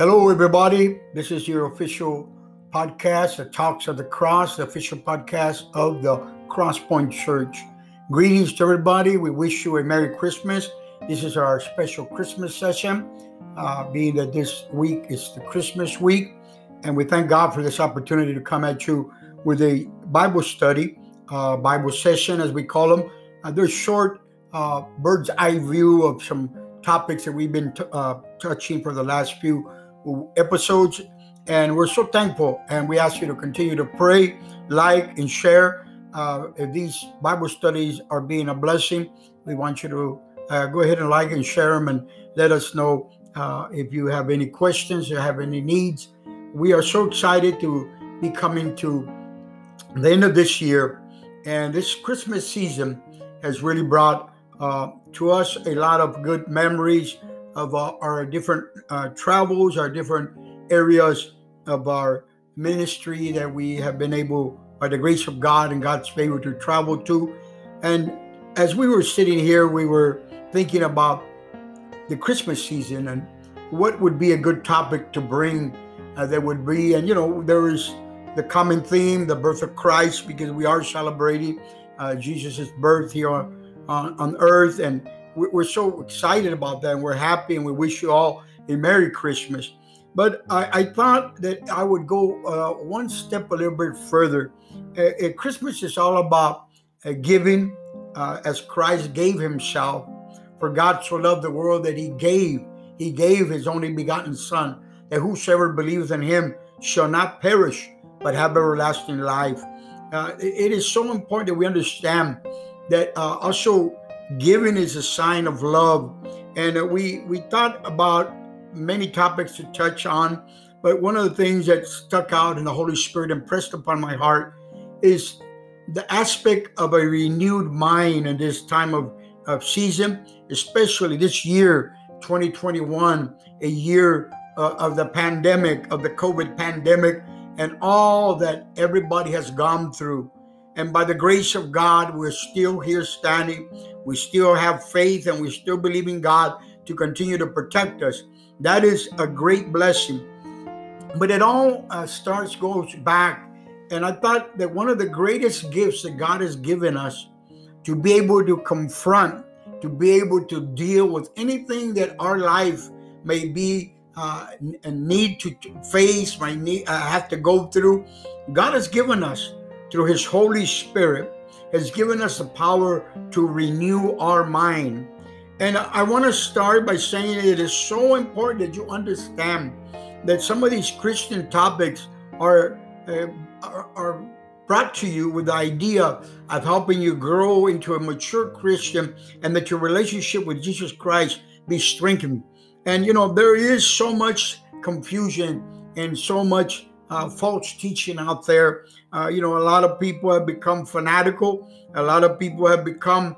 Hello, everybody. This is your official podcast, the Talks of the Cross, the official podcast of the Crosspoint Church. Greetings to everybody. We wish you a Merry Christmas. This is our special Christmas session, uh, being that this week is the Christmas week. And we thank God for this opportunity to come at you with a Bible study, uh, Bible session, as we call them. Uh, they're short, uh, bird's eye view of some topics that we've been t- uh, touching for the last few episodes. And we're so thankful. And we ask you to continue to pray, like, and share. Uh, if these Bible studies are being a blessing, we want you to uh, go ahead and like and share them and let us know uh, if you have any questions or have any needs. We are so excited to be coming to the end of this year. And this Christmas season has really brought uh, to us a lot of good memories of uh, our different uh, travels, our different areas of our ministry that we have been able, by the grace of God and God's favor, to travel to. And as we were sitting here, we were thinking about the Christmas season and what would be a good topic to bring uh, that would be, and you know, there is the common theme, the birth of Christ, because we are celebrating uh, Jesus' birth here on, on, on earth. And we're so excited about that and we're happy and we wish you all a Merry Christmas. But I, I thought that I would go uh, one step a little bit further. Uh, uh, Christmas is all about uh, giving uh, as Christ gave himself. For God so loved the world that he gave, he gave his only begotten Son, that whosoever believes in him shall not perish, but have everlasting life. Uh, it is so important that we understand that also Giving is a sign of love. And uh, we, we thought about many topics to touch on, but one of the things that stuck out and the Holy Spirit impressed upon my heart is the aspect of a renewed mind in this time of, of season, especially this year, 2021, a year uh, of the pandemic, of the COVID pandemic, and all that everybody has gone through. And by the grace of God, we're still here standing. We still have faith and we still believe in God to continue to protect us. That is a great blessing. But it all uh, starts, goes back. And I thought that one of the greatest gifts that God has given us to be able to confront, to be able to deal with anything that our life may be uh, a need to face, might need, uh, have to go through. God has given us through His Holy Spirit has given us the power to renew our mind. And I want to start by saying it is so important that you understand that some of these Christian topics are, uh, are, are brought to you with the idea of helping you grow into a mature Christian and that your relationship with Jesus Christ be strengthened. And you know, there is so much confusion and so much uh, false teaching out there. Uh, you know, a lot of people have become fanatical. A lot of people have become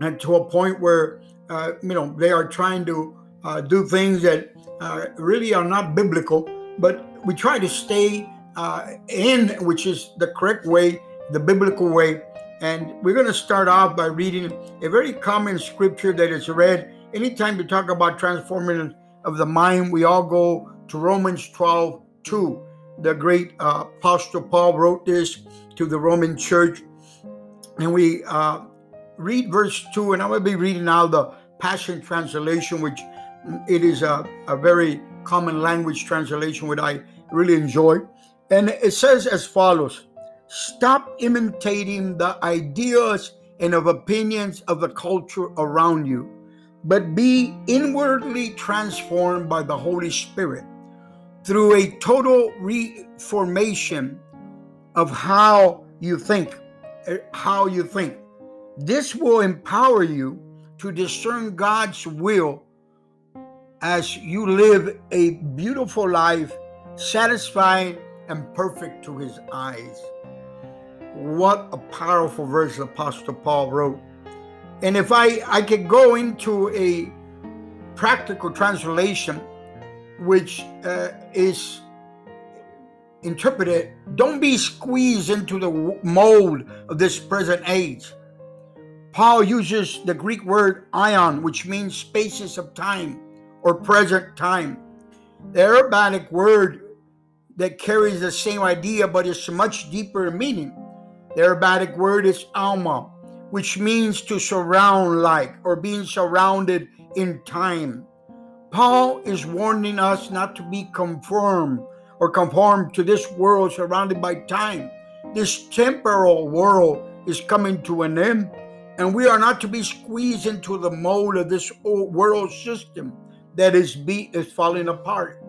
uh, to a point where, uh, you know, they are trying to uh, do things that uh, really are not biblical. But we try to stay in, which is the correct way, the biblical way. And we're going to start off by reading a very common scripture that is read anytime we talk about transforming of the mind. We all go to Romans 12 2 the great uh, Apostle Paul wrote this to the Roman church. And we uh, read verse 2, and I'm going to be reading now the Passion Translation, which it is a, a very common language translation, which I really enjoy. And it says as follows Stop imitating the ideas and of opinions of the culture around you, but be inwardly transformed by the Holy Spirit through a total reformation of how you think, eh, how you think. This will empower you to discern God's will as you live a beautiful life, satisfying and perfect to his eyes. What a powerful verse Apostle Paul wrote. And if I, I could go into a practical translation, which uh, is interpreted don't be squeezed into the mold of this present age. Paul uses the Greek word aion, which means spaces of time or present time. The Arabic word that carries the same idea but is much deeper in meaning. The Arabic word is alma, which means to surround like or being surrounded in time. Paul is warning us not to be conformed or conformed to this world surrounded by time. This temporal world is coming to an end, and we are not to be squeezed into the mold of this old world system that is be is falling apart.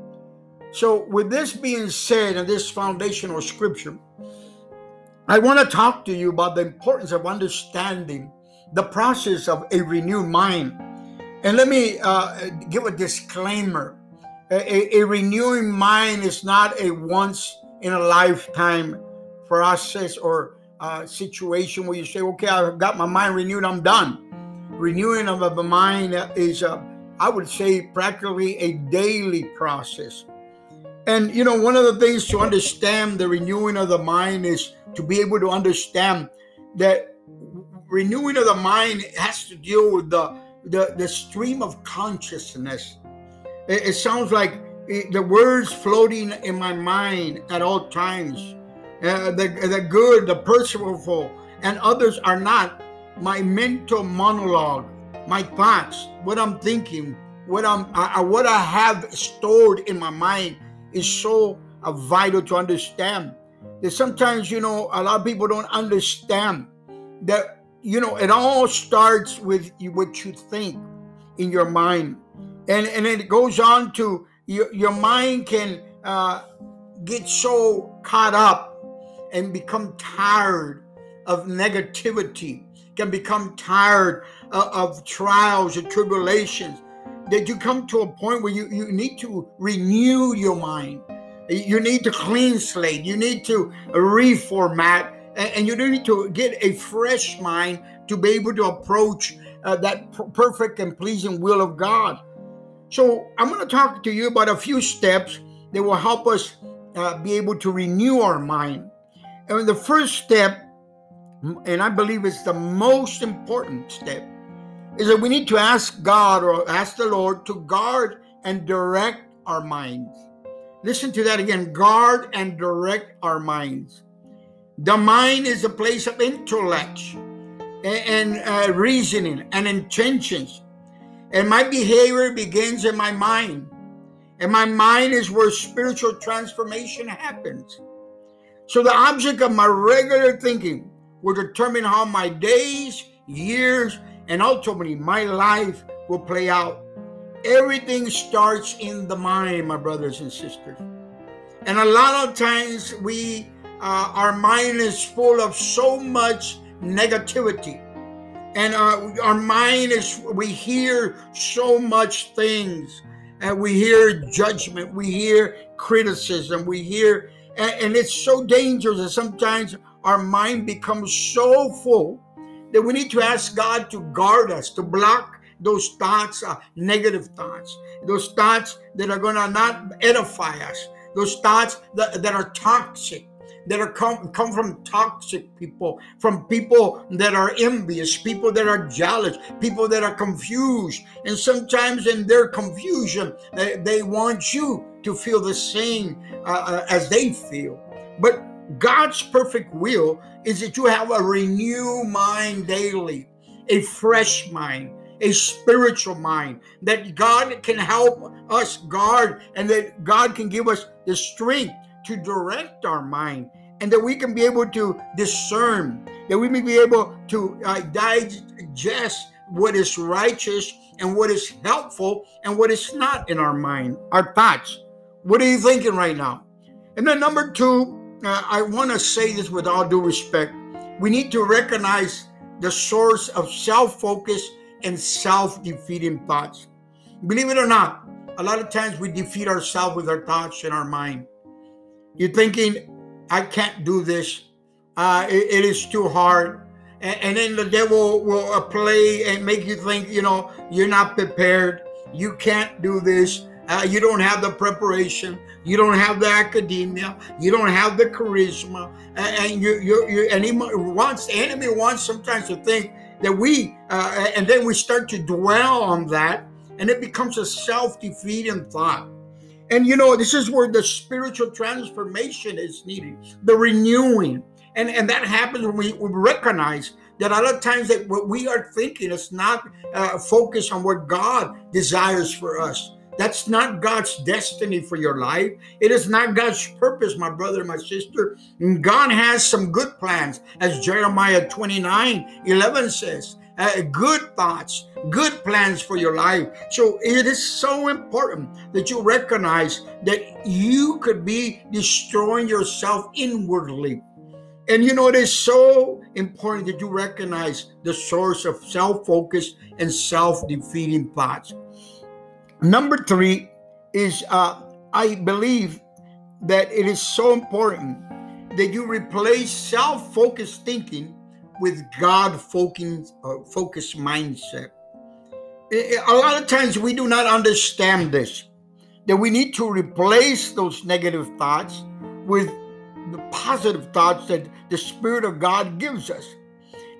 So, with this being said, and this foundational scripture, I want to talk to you about the importance of understanding the process of a renewed mind. And let me uh, give a disclaimer a, a, renewing mind is not a once in a lifetime process or uh, situation where you say, okay, I've got my mind renewed, I'm done. Renewing of the mind is, I would say, practically a daily process. And, you know, one of the things to understand the renewing of the mind is to be able to understand that renewing of the mind has to deal with the the, the stream of consciousness. It, it sounds like it, the words floating in my mind at all times. Uh, the, the good, the perseverable, and others are not my mental monologue, my thoughts, what I'm thinking, what I'm, uh, what I have stored in my mind is so uh, vital to understand. That sometimes, you know, a lot of people don't understand that you know, it all starts with what you think in your mind. And, and it goes on to your, your mind can uh, get so caught up and become tired of negativity, can become tired of, of trials and tribulations, that you come to a point where you, you need to renew your mind. You need to clean slate. You need to reformat and you need to get a fresh mind to be able to approach uh, that perfect and pleasing will of God. So, I'm going to talk to you about a few steps that will help us uh, be able to renew our mind. And the first step, and I believe it's the most important step, is that we need to ask God or ask the Lord to guard and direct our minds. Listen to that again guard and direct our minds. The mind is a place of intellect and, and uh, reasoning and intentions. And my behavior begins in my mind. And my mind is where spiritual transformation happens. So the object of my regular thinking will determine how my days, years, and ultimately my life will play out. Everything starts in the mind, my brothers and sisters. And a lot of times we uh, our mind is full of so much negativity. And uh, our mind is we hear so much things. And we hear judgment we hear criticism we hear and, and it's so dangerous that sometimes our mind becomes so full that we need to ask god to guard us to block those thoughts uh, negative thoughts those thoughts that are going to not edify us those thoughts that, that are toxic that are come, come from toxic people, from people that are envious, people that are jealous, people that are confused. And sometimes in their confusion, they, they want you to feel the same uh, uh as they feel. But God's perfect will is that you have a renewed mind daily, a fresh mind, a spiritual mind, that God can help us guard and that God can give us the strength to direct our mind and that we can be able to discern, that we may be able to uh, digest what is righteous and what is helpful and what is not in our mind, our thoughts. What are you thinking right now? And then, number two, uh, I want to say this with all due respect. We need to recognize the source of self focus and self defeating thoughts. Believe it or not, a lot of times we defeat ourselves with our thoughts in our mind. You're thinking, I can't do this. Uh, it, it is too hard. And, and, then the devil will play and make you think, you know, you're not prepared. You can't do this. Uh, you don't have the preparation. You don't have the academia. You don't have the charisma. And, and you, you, you, and he wants, the enemy wants sometimes to think that we, uh, and then we start to dwell on that, and it becomes a self defeating thought. And you know, this is where the spiritual transformation is needed, the renewing. And, and that happens when we, we recognize that a lot of times that what we are thinking is not uh, focused on what God desires for us. That's not God's destiny for your life. It is not God's purpose, my brother my sister. God has some good plans, as Jeremiah 29 11 says. Uh, good thoughts, good plans for your life. So it is so important that you recognize that you could be destroying yourself inwardly. And you know, it is so important that you recognize the source of self focus and self defeating thoughts. Number three is uh, I believe that it is so important that you replace self focused thinking with God focused uh, focused mindset. A lot of times we do not understand this, that we need to replace those negative thoughts with the positive thoughts that the Spirit of God gives us.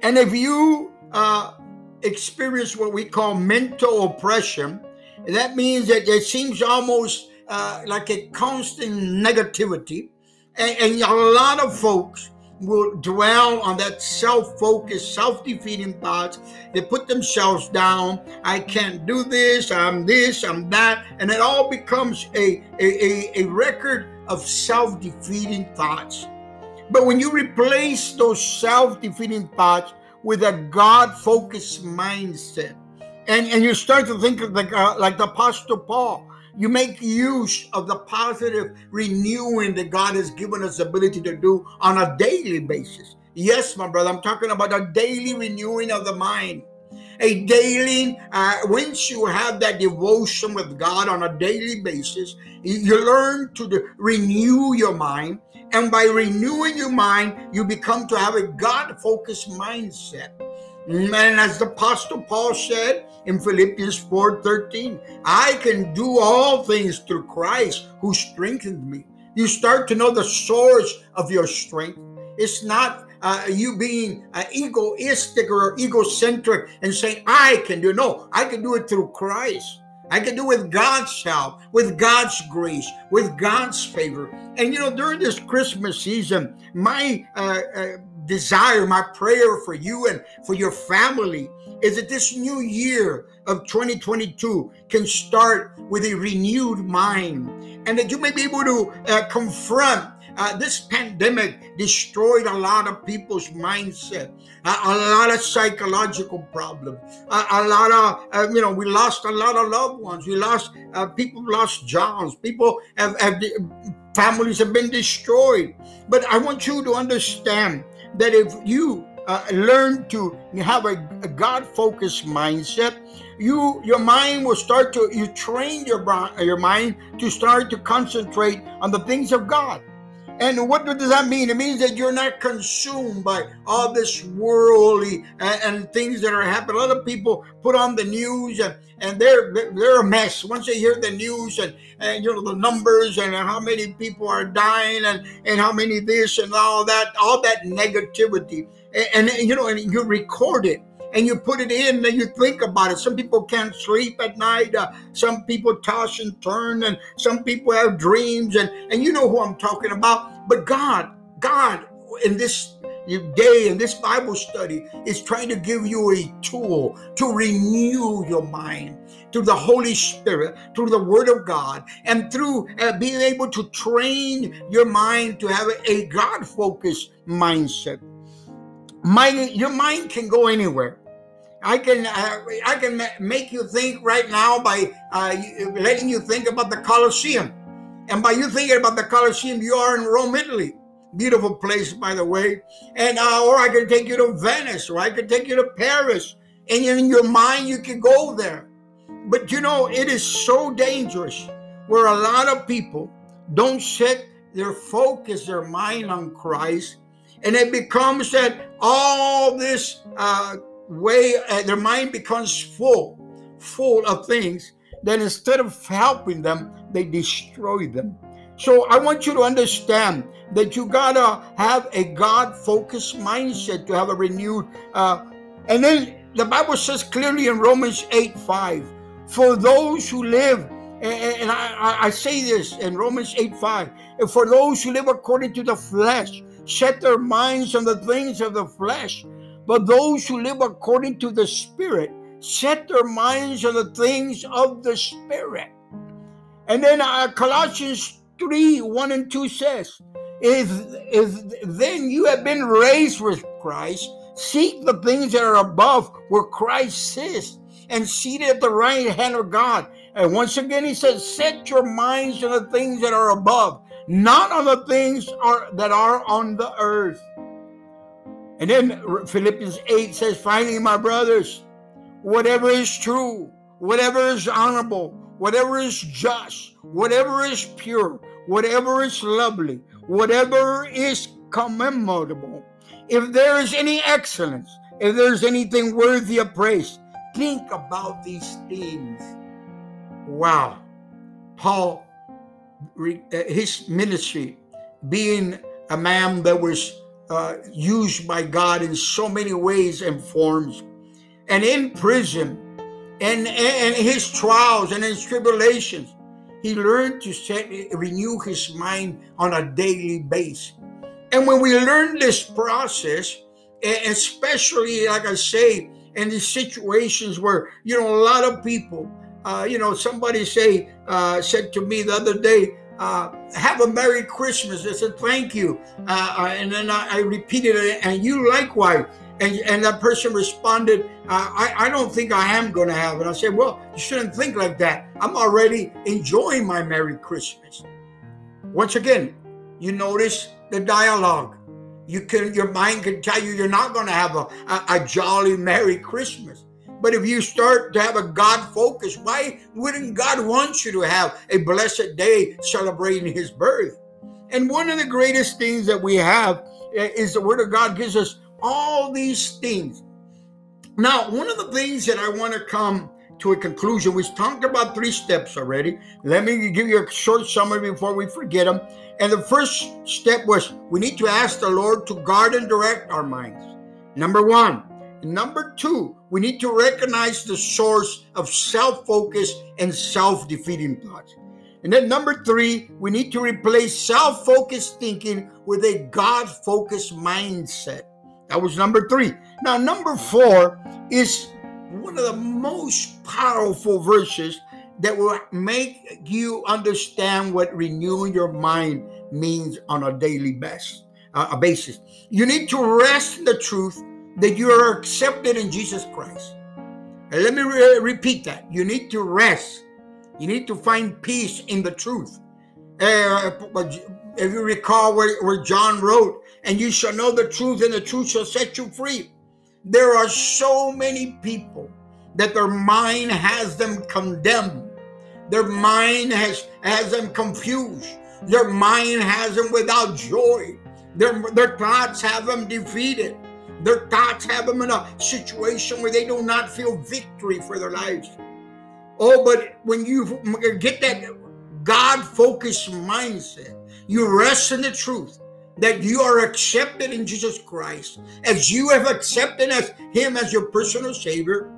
And if you uh, experience what we call mental oppression, that means that it seems almost uh, like a constant negativity. And, and a lot of folks will dwell on that self-focused, self-defeating thoughts. They put themselves down. I can't do this. I'm this. I'm that, and it all becomes a a, a, a record of self-defeating thoughts. But when you replace those self-defeating thoughts with a God-focused mindset, and, and you start to think like, uh, like the Apostle Paul. You make use of the positive renewing that God has given us ability to do on a daily basis. Yes, my brother, I'm talking about a daily renewing of the mind. A daily, uh, once you have that devotion with God on a daily basis, you learn to renew your mind. And by renewing your mind, you become to have a God focused mindset. And as the Apostle Paul said in Philippians 4:13, I can do all things through Christ who strengthens me. You start to know the source of your strength. It's not uh, you being uh, egoistic or egocentric and saying, I can do. No, I can do it through Christ. I can do it with God's help, with God's grace, with God's favor. And you know, during this Christmas season, my uh, uh desire, my prayer for you and for your family is that this new year of 2022 can start with a renewed mind and that you may be able to uh, confront uh, this pandemic destroyed a lot of people's mindset, a lot of psychological problems, a lot of, uh, you know, we lost a lot of loved ones. We lost, uh, people lost jobs. People have, have, families have been destroyed. But I want you to understand that if you uh, learn to have a, a God-focused mindset, you your mind will start to you train your your mind to start to concentrate on the things of God. And what does that mean? It means that you're not consumed by all this worldly and, and, things that are happening. A lot of people put on the news and, and they're they're a mess. Once they hear the news and, and you know the numbers and how many people are dying and, and how many this and all that, all that negativity. And, and you know, and you record it and you put it in and you think about it. Some people can't sleep at night. Uh, some people toss and turn, and some people have dreams, and and you know who I'm talking about. But God, God, in this day in this Bible study is trying to give you a tool to renew your mind through the Holy Spirit, through the Word of God, and through uh, being able to train your mind to have a God focused mindset. Mind, your mind can go anywhere. I can uh, I can make you think right now by uh, letting you think about the Colosseum, and by you thinking about the Colosseum, you are in Rome, Italy. Beautiful place, by the way. And uh, or I can take you to Venice, or I can take you to Paris, and in your mind you can go there. But you know it is so dangerous where a lot of people don't set their focus, their mind on Christ, and it becomes that all this. Uh, way uh, their mind becomes full full of things that instead of helping them they destroy them so i want you to understand that you gotta have a god focused mindset to have a renewed uh, and then the bible says clearly in romans 8 5 for those who live And, and I, I, say this in Romans 8 5. For those who live according to the flesh, set their minds on the things of the flesh. But those who live according to the Spirit, set their minds on the things of the Spirit. And then uh, Colossians 3 1 and 2 says, if, if then you have been raised with Christ, seek the things that are above where Christ sits and seated at the right hand of God. And once again, he says, Set your minds on the things that are above, not on the things are, that are on the earth. And then Philippians 8 says, Finally, my brothers, whatever is true, whatever is honorable, whatever is just, whatever is pure, whatever is lovely, whatever is commendable, if there is any excellence, if there's anything worthy of praise, think about these things. Wow. Paul, uh, his ministry, being a man that was uh, used by God in so many ways and forms, and in prison, and, and his trials and his tribulations, he learned to set, renew his mind on a daily basis. And when we learn this process, especially like I say, in these situations where you know a lot of people, uh, you know, somebody say uh, said to me the other day, uh, "Have a Merry Christmas." I said, "Thank you," uh, uh, and then I, I, repeated it, and you likewise. And, and that person responded, uh, I, I don't think I am going to have it. I said, Well, you shouldn't think like that. I'm already enjoying my Merry Christmas. Once again, you notice the dialogue. You can your mind can tell you you're not going to have a, a, a jolly Merry Christmas. But if you start to have a God focus, why wouldn't God want you to have a blessed day celebrating his birth? And one of the greatest things that we have eh, is the Word of God gives us all these things. Now, one of the things that I want to come to a conclusion, we've talked about three steps already. Let me give you a short summary before we forget them. And the first step was we need to ask the Lord to guard and direct our minds. Number one. Number two, we need to recognize the source of self focus and self defeating thoughts. And then number three, we need to replace self focused thinking with a God focused mindset. That was number three. Now, number four is one of the most powerful verses that will make you understand what renewing your mind means on a daily best, uh, basis. You need to rest in the truth that you are accepted in Jesus Christ. And let me re- repeat that. You need to rest. You need to find peace in the truth. Uh, if you recall where, where John wrote, and you shall know the truth, and the truth shall set you free. There are so many people that their mind has them condemned. Their mind has, has them confused. Their mind has them without joy. Their, their thoughts have them defeated. Their thoughts have them in a situation where they do not feel victory for their lives. Oh, but when you get that God focused mindset, you rest in the truth that you are accepted in Jesus Christ. As you have accepted as Him as your personal Savior,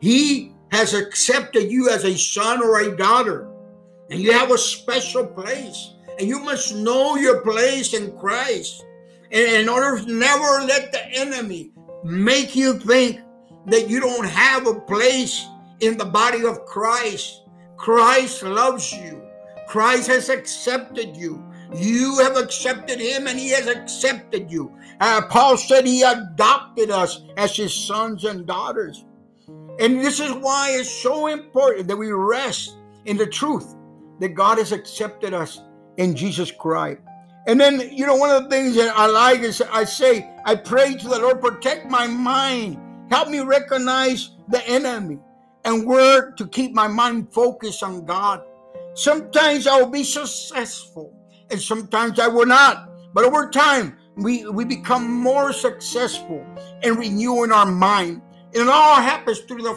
He has accepted you as a son or a daughter. And you have a special place. And you must know your place in Christ. In order to never let the enemy make you think that you don't have a place in the body of Christ. Christ loves you. Christ has accepted you. You have accepted him and he has accepted you. Uh, Paul said he adopted us as his sons and daughters. And this is why it's so important that we rest in the truth that God has accepted us in Jesus Christ. And then, you know, one of the things that I like is I say, I pray to the Lord, protect my mind, help me recognize the enemy, and work to keep my mind focused on God. Sometimes I will be successful and sometimes I will not. But over time, we, we become more successful in renewing our mind. And it all happens through the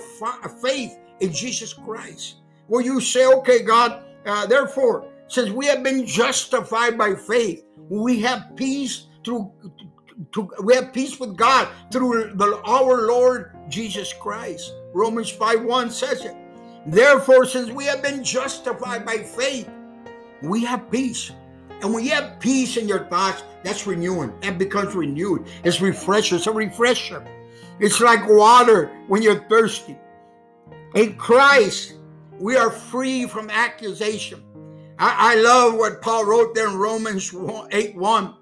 faith in Jesus Christ, where you say, okay, God, uh, therefore, since we have been justified by faith, we have peace through to, we have peace with God through the, our Lord Jesus Christ. Romans 5 1 says it. Therefore, since we have been justified by faith, we have peace. And when you have peace in your thoughts, that's renewing. That becomes renewed. It's refresher. It's a refresher. It's like water when you're thirsty. In Christ, we are free from accusation. I, I love what Paul wrote there in Romans 8 1.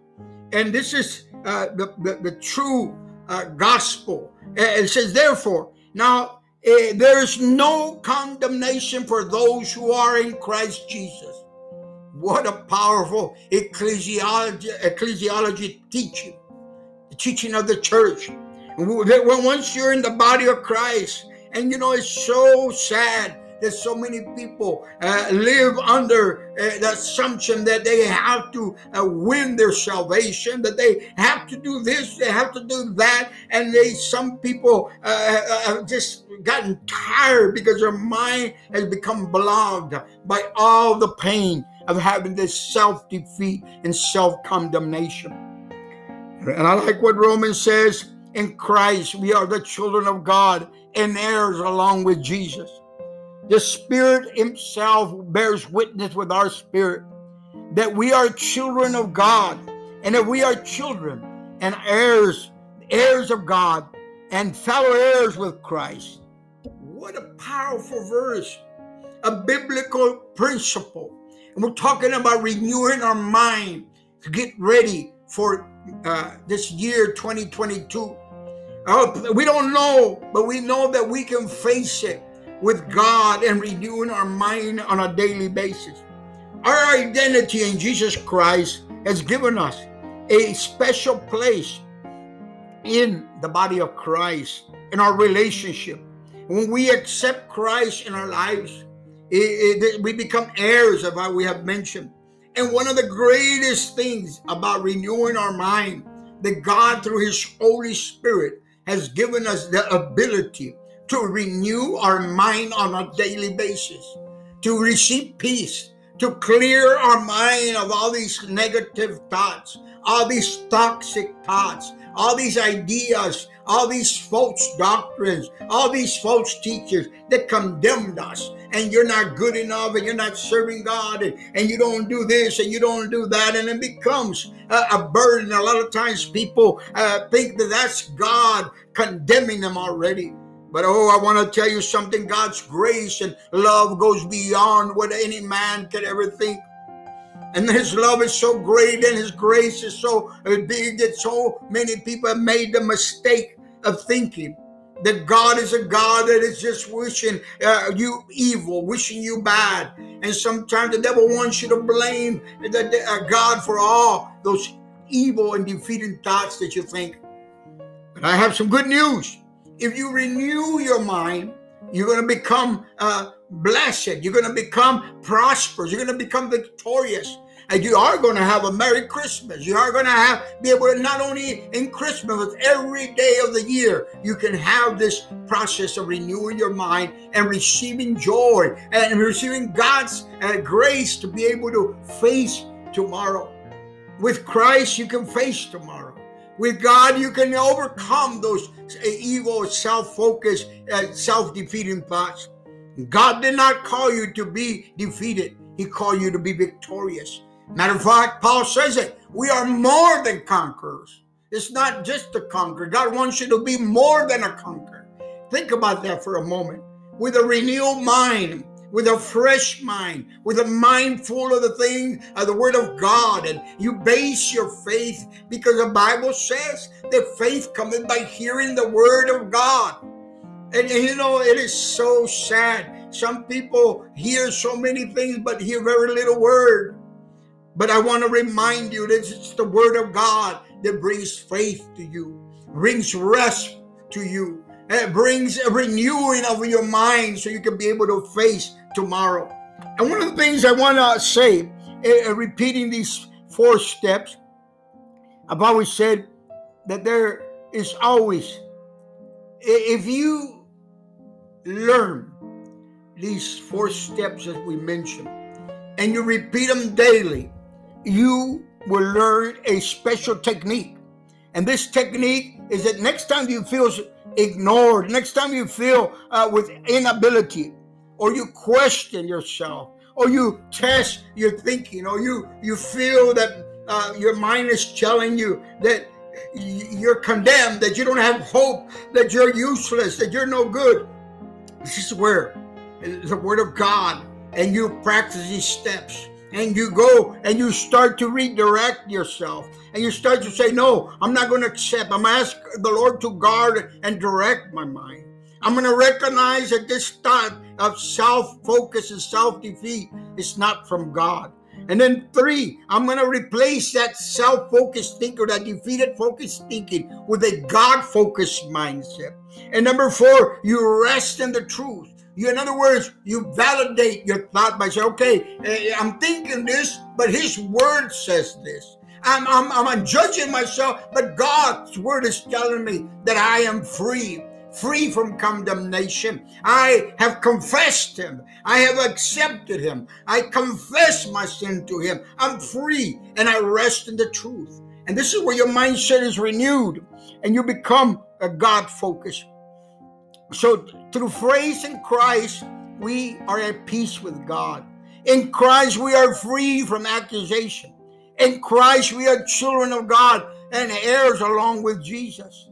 And this is uh, the, the, the, true uh, gospel. It says, therefore, now uh, there is no condemnation for those who are in Christ Jesus. What a powerful ecclesiology, ecclesiology teaching, the teaching of the church. Once you're in the body of Christ, and you know, it's so sad that so many people uh, live under uh, the assumption that they have to uh, win their salvation, that they have to do this, they have to do that, and they some people uh, uh, have just gotten tired because their mind has become blocked by all the pain of having this self defeat and self condemnation. And I like what Romans says in Christ, we are the children of God and heirs along with Jesus. The Spirit Himself bears witness with our spirit that we are children of God, and that we are children and heirs, heirs of God, and fellow heirs with Christ. What a powerful verse, a biblical principle. And we're talking about renewing our mind to get ready for uh, this year 2022. Uh, we don't know, but we know that we can face it with God and renewing our mind on a daily basis. Our identity in Jesus Christ has given us a special place in the body of Christ, in our relationship. When we accept Christ in our lives, it, it, we become heirs of what we have mentioned. And one of the greatest things about renewing our mind, that God, through His Holy Spirit, has given us the ability to renew our mind on a daily basis, to receive peace, to clear our mind of all these negative thoughts, all these toxic thoughts, all these ideas, all these false doctrines, all these false teachers that condemned us. And you're not good enough, and you're not serving God, and, and you don't do this, and you don't do that, and it becomes a, a burden. A lot of times people uh, think that that's God condemning them already. But oh, I want to tell you something God's grace and love goes beyond what any man could ever think. And his love is so great and his grace is so big that so many people have made the mistake of thinking that God is a God that is just wishing uh, you evil, wishing you bad. And sometimes the devil wants you to blame the, uh, God for all those evil and defeating thoughts that you think. But I have some good news if you renew your mind, you're going to become uh, blessed. You're going to become prosperous. You're going to become victorious. And you are going to have a Merry Christmas. You are going to have be able to not only in Christmas, but every day of the year, you can have this process of renewing your mind and receiving joy and receiving God's uh, grace to be able to face tomorrow. With Christ, you can face tomorrow. With God, you can overcome those evil, self focused, uh, self defeating thoughts. God did not call you to be defeated, He called you to be victorious. Matter of fact, Paul says it we are more than conquerors. It's not just to conquer, God wants you to be more than a conqueror. Think about that for a moment. With a renewed mind, with a fresh mind, with a mind full of the thing of the Word of God, and you base your faith because the Bible says that faith cometh by hearing the Word of God. And, and you know, it is so sad. Some people hear so many things but hear very little Word. But I want to remind you that it's the Word of God that brings faith to you, brings rest to you, it brings a renewing of your mind so you can be able to face tomorrow. And one of the things I want to say, uh, repeating these four steps, I've always said that there is always, if you learn these four steps that we mentioned and you repeat them daily, you will learn a special technique. And this technique is that next time you feel ignored, next time you feel uh, with inability, or you question yourself, or you test your thinking, or you you feel that uh, your mind is telling you that you're condemned, that you don't have hope, that you're useless, that you're no good. This is where the Word of God, and you practice these steps and you go and you start to redirect yourself and you start to say no i'm not going to accept i'm ask the lord to guard and direct my mind i'm going to recognize that this thought of self-focus and self-defeat is not from god. And then three i'm going to replace that self-focused thinker that defeated focused thinking with a god-focused mindset. And number four you rest in the truth. You, in other words, you validate your thought by saying, okay, eh, I'm thinking this, but his word says this. I'm, I'm, I'm judging myself, but God's word is telling me that I am free, free from condemnation. I have confessed him. I have accepted him. I confess my sin to him. I'm free and I rest in the truth. And this is where your mindset is renewed and you become a God focused so through faith in Christ, we are at peace with God. In Christ, we are free from accusation. In Christ, we are children of God and heirs along with Jesus.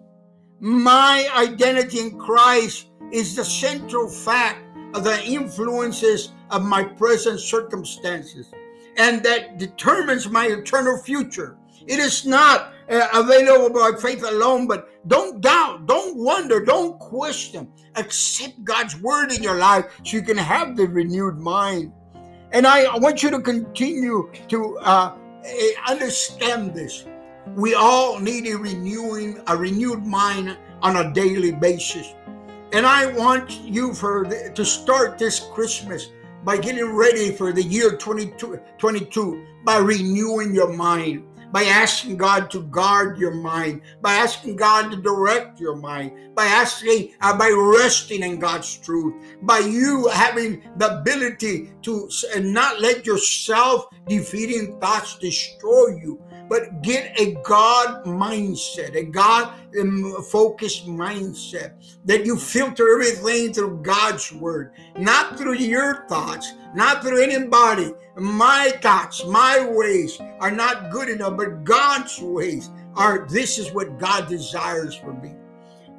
My identity in Christ is the central fact of the influences of my present circumstances and that determines my eternal future. It is not uh, available by faith alone, but don't doubt, don't wonder, don't question. Accept God's word in your life so you can have the renewed mind. And I want you to continue to uh, eh, understand this. We all need a renewing, a renewed mind on a daily basis. And I want you for the, to start this Christmas by getting ready for the year 2022 by renewing your mind by asking God to guard your mind, by asking God to direct your mind, by asking, uh, by resting in God's truth, by you having the ability to uh, not let yourself defeating thoughts destroy you, but get a God mindset, a God um, focused mindset that you filter everything through God's word, not through your thoughts, not through anybody. My thoughts, my ways are not good enough, but God's ways are this is what God desires for me.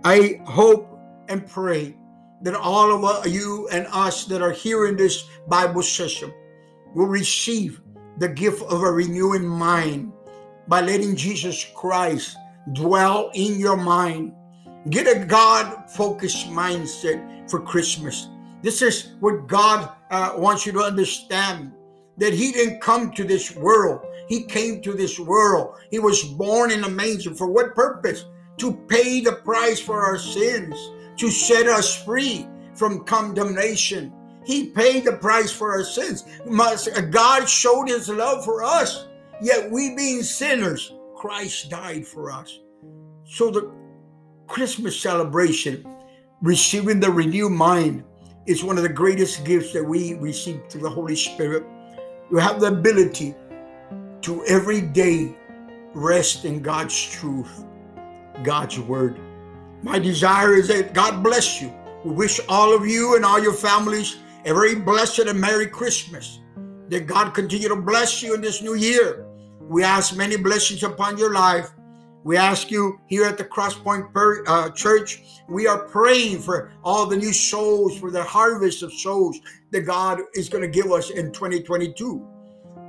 I hope and pray that all of you and us that are hearing this Bible session will receive the gift of a renewing mind by letting Jesus Christ dwell in your mind. Get a God focused mindset for Christmas. This is what God uh, wants you to understand that He didn't come to this world, He came to this world. He was born in a manger. For what purpose? To pay the price for our sins, to set us free from condemnation. He paid the price for our sins. God showed His love for us Yet we being sinners, Christ died for us. So the Christmas celebration, receiving the renewed mind, is one of the greatest gifts that we receive through the Holy Spirit. You have the ability to every day rest in God's truth, God's word. My desire is that God bless you. We wish all of you and all your families a very blessed and Merry Christmas. That God continue to bless you in this new year. We ask many blessings upon your life. We ask you here at the Crosspoint uh, Church, we are praying for all the new souls, for the harvest of souls that God is going to give us in 2022.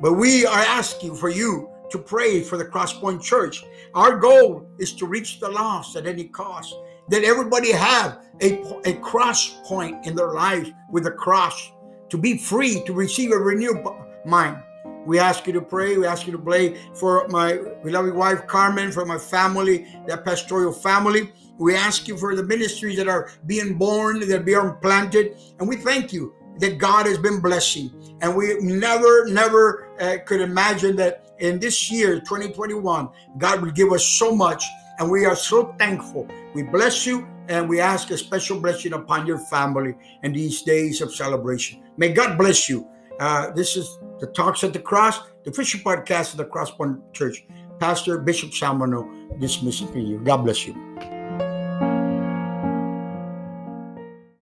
But we are asking for you to pray for the Crosspoint Church. Our goal is to reach the lost at any cost, that everybody have a, a cross point in their lives with a cross, to be free, to receive a renewed mind. We ask you to pray. We ask you to pray for my beloved wife, Carmen, for my family, that pastoral family. We ask you for the ministries that are being born, that are being planted. And we thank you that God has been blessing. And we never, never uh, could imagine that in this year, 2021, God will give us so much. And we are so thankful. We bless you and we ask a special blessing upon your family in these days of celebration. May God bless you. Uh, this is the Talks at the Cross, the official podcast of the Crosspoint Church. Pastor Bishop Salmano dismissing you. God bless you.